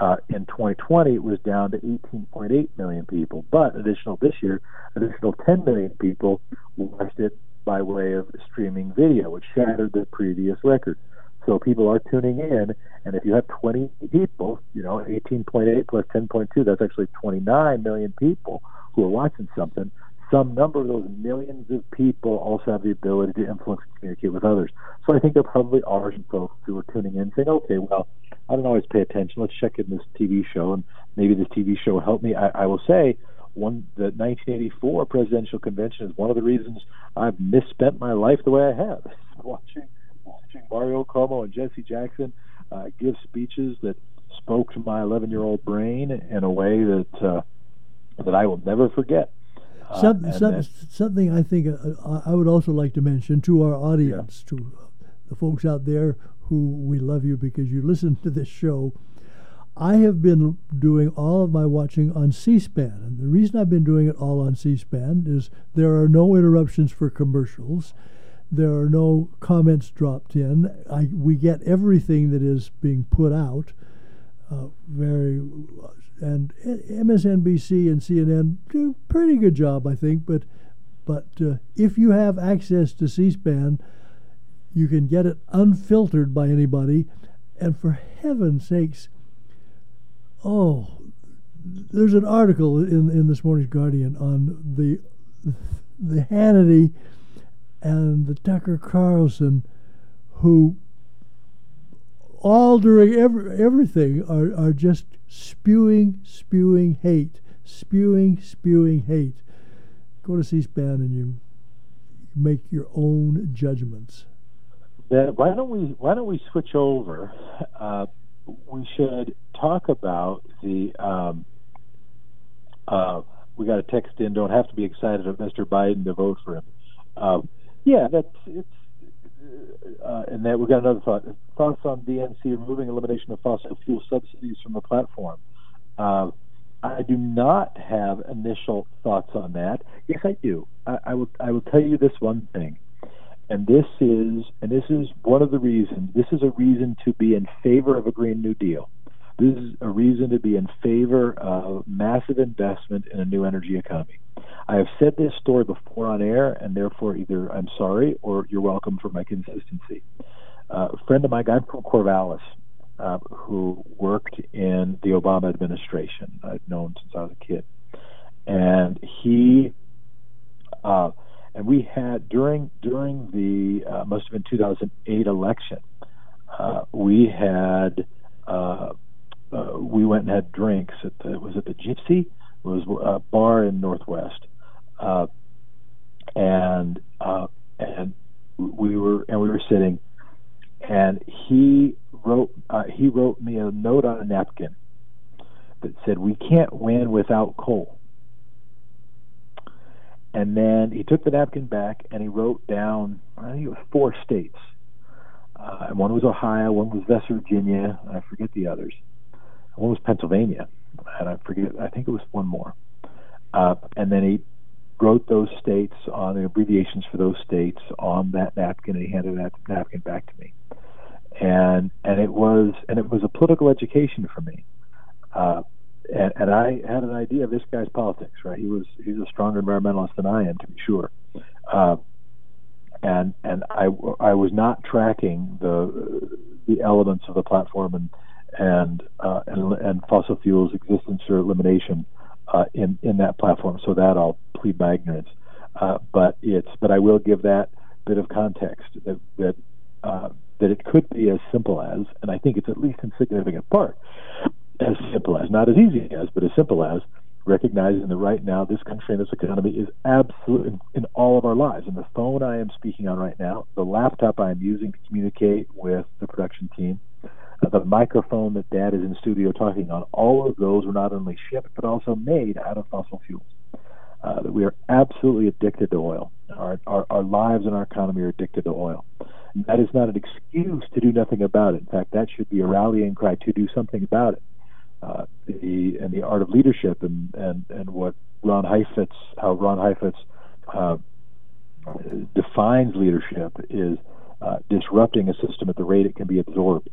uh, in 2020, it was down to 18.8 million people. But additional this year, additional 10 million people watched it by way of streaming video, which shattered the previous record. So people are tuning in, and if you have 20 people, you know, 18.8 plus 10.2, that's actually 29 million people who are watching something. Some number of those millions of people also have the ability to influence and communicate with others. So I think there probably are some folks who are tuning in saying, okay, well, I don't always pay attention. Let's check in this TV show, and maybe this TV show will help me. I, I will say, one the 1984 presidential convention is one of the reasons I've misspent my life the way I have. watching watching Mario Cuomo and Jesse Jackson uh, give speeches that spoke to my 11 year old brain in a way that uh, that I will never forget. Uh, some, some, something I think uh, I would also like to mention to our audience, to the folks out there who we love you because you listen to this show. I have been doing all of my watching on C SPAN. And the reason I've been doing it all on C SPAN is there are no interruptions for commercials. There are no comments dropped in. I, we get everything that is being put out. Uh, very and MSNBC and CNN do a pretty good job, I think. But but uh, if you have access to C-SPAN, you can get it unfiltered by anybody. And for heaven's sakes, oh, there's an article in, in this morning's Guardian on the the Hannity and the Tucker Carlson, who all during every, everything are, are just spewing, spewing hate, spewing, spewing hate. Go to C-SPAN and you make your own judgments. That, why don't we Why don't we switch over? Uh, we should talk about the. Um, uh, we got a text in. Don't have to be excited of Mr. Biden to vote for him. Um, yeah, that's it's. Uh, and then we've got another thought. Thoughts on DNC removing elimination of fossil fuel subsidies from the platform. Uh, I do not have initial thoughts on that. Yes, I do. I, I will. I will tell you this one thing, and this is, and this is one of the reasons. This is a reason to be in favor of a Green New Deal. This is a reason to be in favor of massive investment in a new energy economy. I have said this story before on air, and therefore either I'm sorry or you're welcome for my consistency. Uh, a friend of mine, guy from Corvallis, uh, who worked in the Obama administration. I've known since I was a kid, and he uh, and we had during during the uh, must have been 2008 election. Uh, we had uh, uh, we went and had drinks at the was it the Gypsy? It was a bar in Northwest, and and we were and we were sitting, and he wrote uh, he wrote me a note on a napkin that said, "We can't win without coal." And then he took the napkin back and he wrote down, I think it was four states. Uh, one was Ohio, one was West Virginia, I forget the others. One was Pennsylvania, and I forget, I think it was one more. Uh, and then he wrote those states on the abbreviations for those states on that napkin, and he handed that napkin back to me and and it was and it was a political education for me. Uh, and, and I had an idea of this guy's politics. Right, he was he's a stronger environmentalist than I am, to be sure. Uh, and and I I was not tracking the the elements of the platform and and uh, and, and fossil fuels existence or elimination uh, in in that platform. So that I'll plead my ignorance. Uh, but it's but I will give that bit of context that that uh, that it could be as simple as, and I think it's at least in significant part, as simple as, not as easy as, but as simple as recognizing that right now this country and this economy is absolutely in, in all of our lives. And the phone I am speaking on right now, the laptop I am using to communicate with the production team, the microphone that Dad is in studio talking on, all of those were not only shipped but also made out of fossil fuels. Uh, we are absolutely addicted to oil. Our, our, our lives and our economy are addicted to oil. That is not an excuse to do nothing about it. In fact, that should be a rallying cry to do something about it. Uh, the and the art of leadership and and and what Ron Heifetz, how Ron Heifetz uh, defines leadership is uh, disrupting a system at the rate it can be absorbed.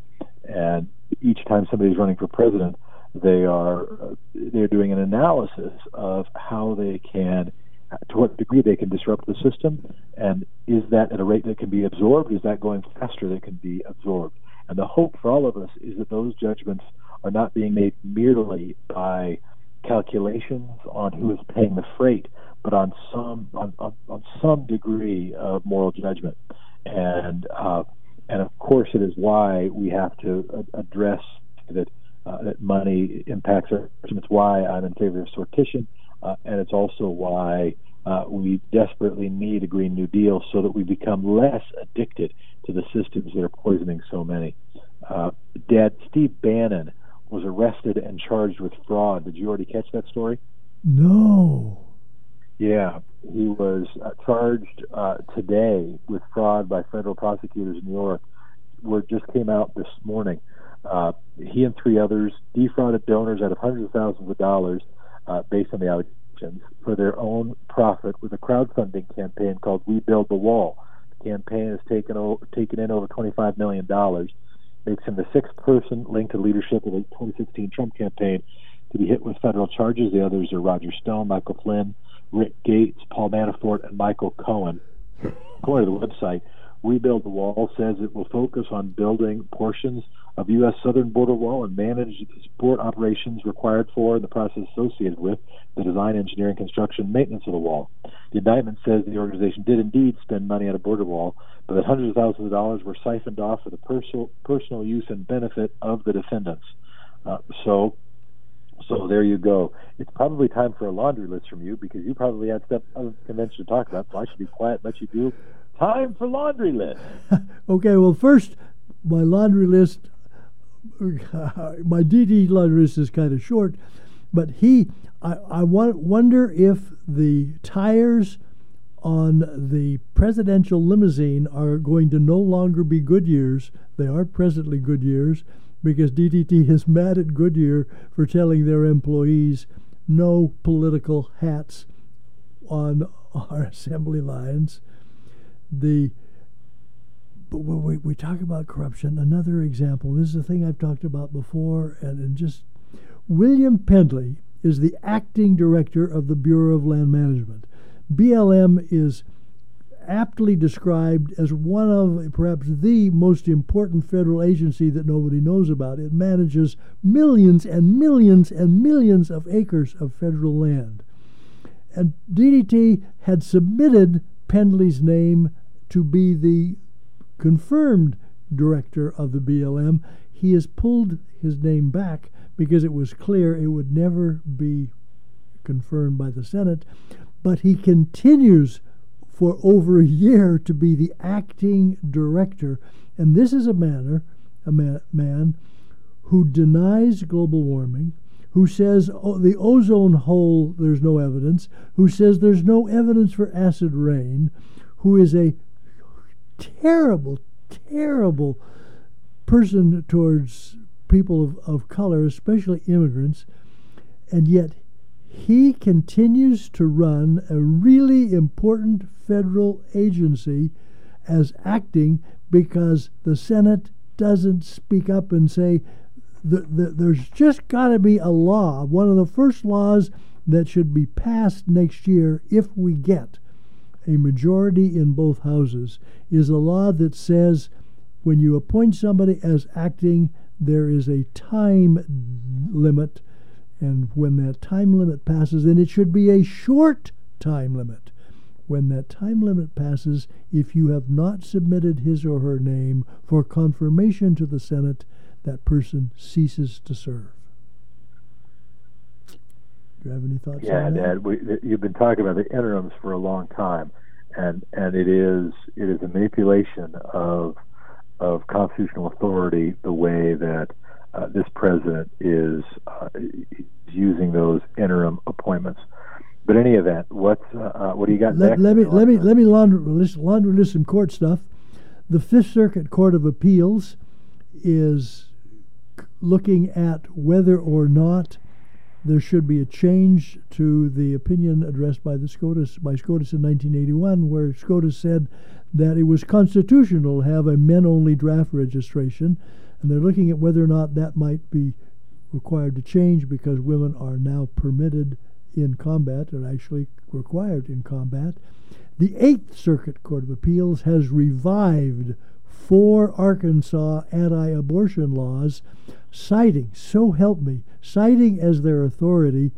And each time somebody's running for president, they are they're doing an analysis of how they can to what degree they can disrupt the system, and is that at a rate that can be absorbed? Is that going faster that can be absorbed? And the hope for all of us is that those judgments are not being made merely by calculations on who is paying the freight, but on some on, on, on some degree of moral judgment. And uh, and of course, it is why we have to address that uh, that money impacts our. It's why I'm in favor of sortition uh, and it's also why uh, we desperately need a Green New Deal so that we become less addicted to the systems that are poisoning so many. Uh, Dad, Steve Bannon was arrested and charged with fraud. Did you already catch that story? No. Yeah, he was uh, charged uh, today with fraud by federal prosecutors in New York. Word just came out this morning. Uh, he and three others defrauded donors out of hundreds of thousands of dollars uh, based on the allegations, for their own profit with a crowdfunding campaign called We Build the Wall. The campaign has taken, o- taken in over $25 million, makes him the sixth person linked to leadership of the 2016 Trump campaign to be hit with federal charges. The others are Roger Stone, Michael Flynn, Rick Gates, Paul Manafort, and Michael Cohen. According to the website, We Build the Wall says it will focus on building portions of U.S. southern border wall and manage the support operations required for and the process associated with the design, engineering, construction, maintenance of the wall. The indictment says the organization did indeed spend money on a border wall, but that hundreds of thousands of dollars were siphoned off for the personal, personal use and benefit of the defendants. Uh, so so there you go. It's probably time for a laundry list from you because you probably had stuff of convention to talk about. So I should be quiet, let you do. Time for laundry list. okay. Well, first, my laundry list, my DD laundry list is kind of short, but he, I, I wonder if the tires on the presidential limousine are going to no longer be Goodyears. They are presently Goodyears because DDT is mad at Goodyear for telling their employees no political hats on our assembly lines. The but when we, we talk about corruption, another example, this is a thing I've talked about before, and, and just William Pendley is the acting director of the Bureau of Land Management. BLM is aptly described as one of perhaps the most important federal agency that nobody knows about. It manages millions and millions and millions of acres of federal land. And DDT had submitted Pendley's name to be the confirmed director of the BLM. He has pulled his name back because it was clear it would never be confirmed by the Senate. But he continues for over a year to be the acting director. And this is a manner, a man, man who denies global warming, who says oh, the ozone hole, there's no evidence, who says there's no evidence for acid rain, who is a terrible, terrible person towards people of, of color, especially immigrants, and yet he continues to run a really important federal agency as acting because the Senate doesn't speak up and say the, the, there's just got to be a law. One of the first laws that should be passed next year, if we get a majority in both houses, is a law that says when you appoint somebody as acting, there is a time limit and when that time limit passes, and it should be a short time limit. When that time limit passes, if you have not submitted his or her name for confirmation to the Senate, that person ceases to serve. Do you have any thoughts yeah, on that? Yeah, Dad, we, you've been talking about the interims for a long time, and and it is it is a manipulation of of constitutional authority the way that uh, this president is uh, using those interim appointments. But any event, what uh, uh, what do you got let, next? Let me let me let me laundry list, laundry list some court stuff. The Fifth Circuit Court of Appeals is looking at whether or not there should be a change to the opinion addressed by the SCOTUS by SCOTUS in 1981, where SCOTUS said that it was constitutional to have a men-only draft registration and they're looking at whether or not that might be required to change because women are now permitted in combat and actually required in combat. The Eighth Circuit Court of Appeals has revived four Arkansas anti abortion laws, citing, so help me, citing as their authority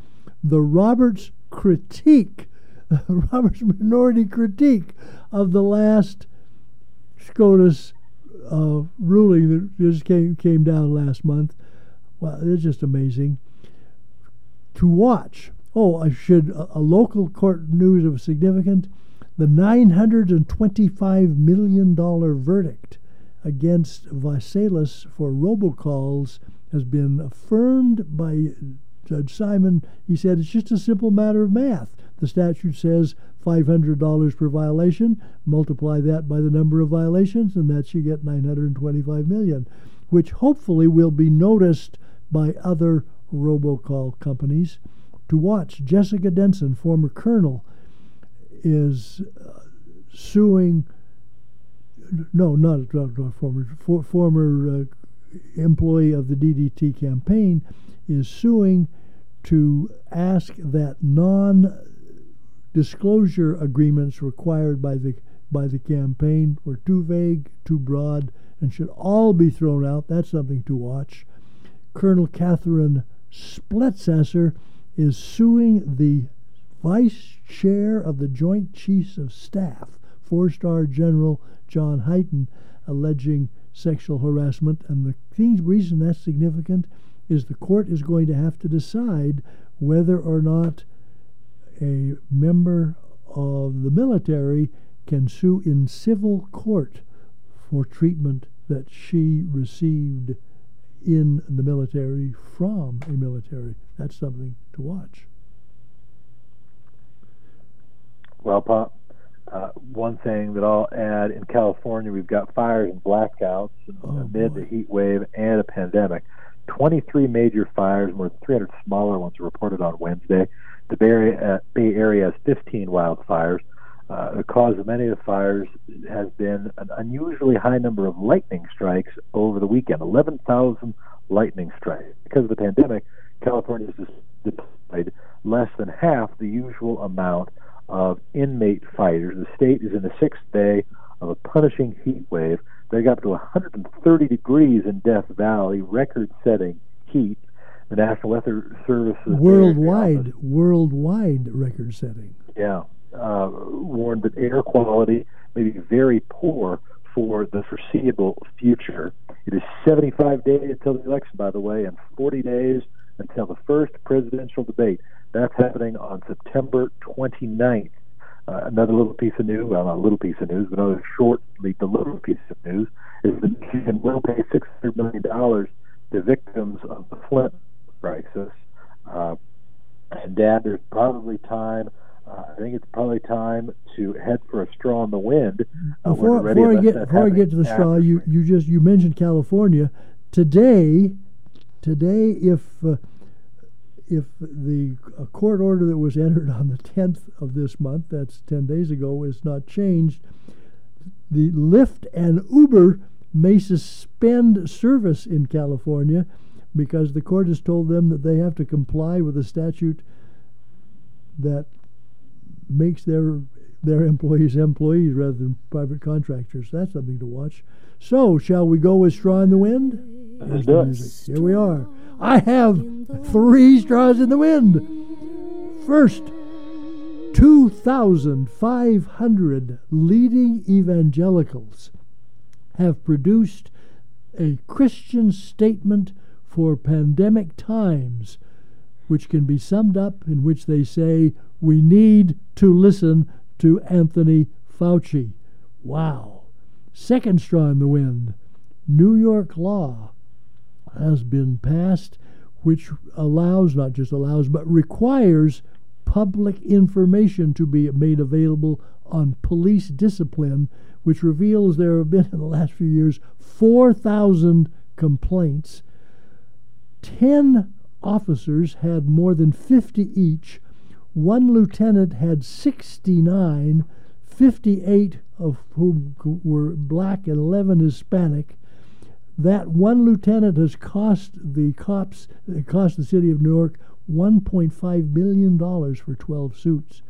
the Roberts critique, Roberts minority critique of the last SCOTUS uh, ruling that just came came down last month. Well, it's just amazing to watch. Oh, I should a, a local court news of significance: the nine hundred and twenty-five million dollar verdict against ViSalus for robocalls has been affirmed by Judge Simon. He said it's just a simple matter of math. The statute says $500 per violation. Multiply that by the number of violations, and that you get 925 million, which hopefully will be noticed by other robocall companies. To watch, Jessica Denson, former colonel, is uh, suing. No, not, not, not former for, former uh, employee of the DDT campaign is suing to ask that non disclosure agreements required by the by the campaign were too vague, too broad, and should all be thrown out. That's something to watch. Colonel Kathryn Spletstoser is suing the vice chair of the Joint Chiefs of Staff, four star General John Hyten, alleging sexual harassment. And the reason that's significant is the court is going to have to decide whether or not a member of the military can sue in civil court for treatment that she received in the military from a military. That's something to watch. Well, Pop, uh, one thing that I'll add in California, we've got fires and blackouts oh, amid boy. the heat wave and a pandemic. 23 major fires, more than 300 smaller ones reported on Wednesday. The Bay Area, uh, Bay Area has 15 wildfires. Uh, the cause of many of the fires has been an unusually high number of lightning strikes over the weekend 11,000 lightning strikes. Because of the pandemic, California has deployed less than half the usual amount of inmate fighters. The state is in the sixth day of a punishing heat wave. They got up to 130 degrees in Death Valley, record setting heat. The National Weather Service worldwide, worldwide record setting. Yeah, uh, warned that air quality may be very poor for the foreseeable future. It is 75 days until the election, by the way, and 40 days until the first presidential debate. That's happening on September 29th. Uh, another little piece of news, well, not a little piece of news, but another shortly delivered piece of news, is that Michigan will pay $600 million to victims of the Flint crisis. Uh, and, Dad, there's probably time. Uh, I think it's probably time to head for a straw in the wind. Uh, before, before I get before I get to the straw, you, you just you mentioned California today. Today, if uh, if the court order that was entered on the 10th of this month, that's 10 days ago, is not changed, the Lyft and Uber may suspend service in California because the court has told them that they have to comply with a statute that makes their their employees employees rather than private contractors. That's something to watch. So, shall we go with Straw in the Wind? Let's do it. Here we are. I have three straws in the wind. First, 2,500 leading evangelicals have produced a Christian statement for pandemic times, which can be summed up in which they say, We need to listen to Anthony Fauci. Wow. Second straw in the wind New York law has been passed which allows, not just allows, but requires public information to be made available on police discipline, which reveals there have been in the last few years 4,000 complaints. 10 officers had more than 50 each. One lieutenant had 69, 58 of whom were black and 11 Hispanic that one lieutenant has cost the cops, cost the city of New York $1.5 million for 12 suits.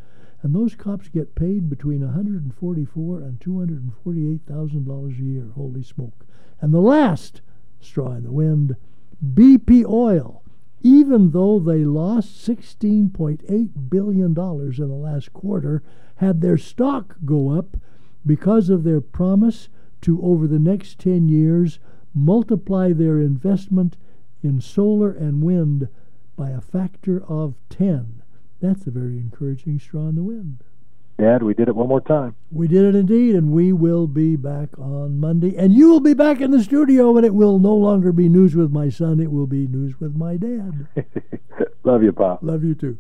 And those cops get paid between 144 and $248,000 a year. Holy smoke. And the last straw in the wind BP Oil, even though they lost $16.8 billion in the last quarter, had their stock go up because of their promise to, over the next 10 years, multiply their investment in solar and wind by a factor of 10. That's a very encouraging straw in the wind. Dad, we did it one more time. We did it indeed, and we will be back on Monday. And you will be back in the studio, and it will no longer be news with my son. It will be news with my dad. Love you, Pop. Love you too.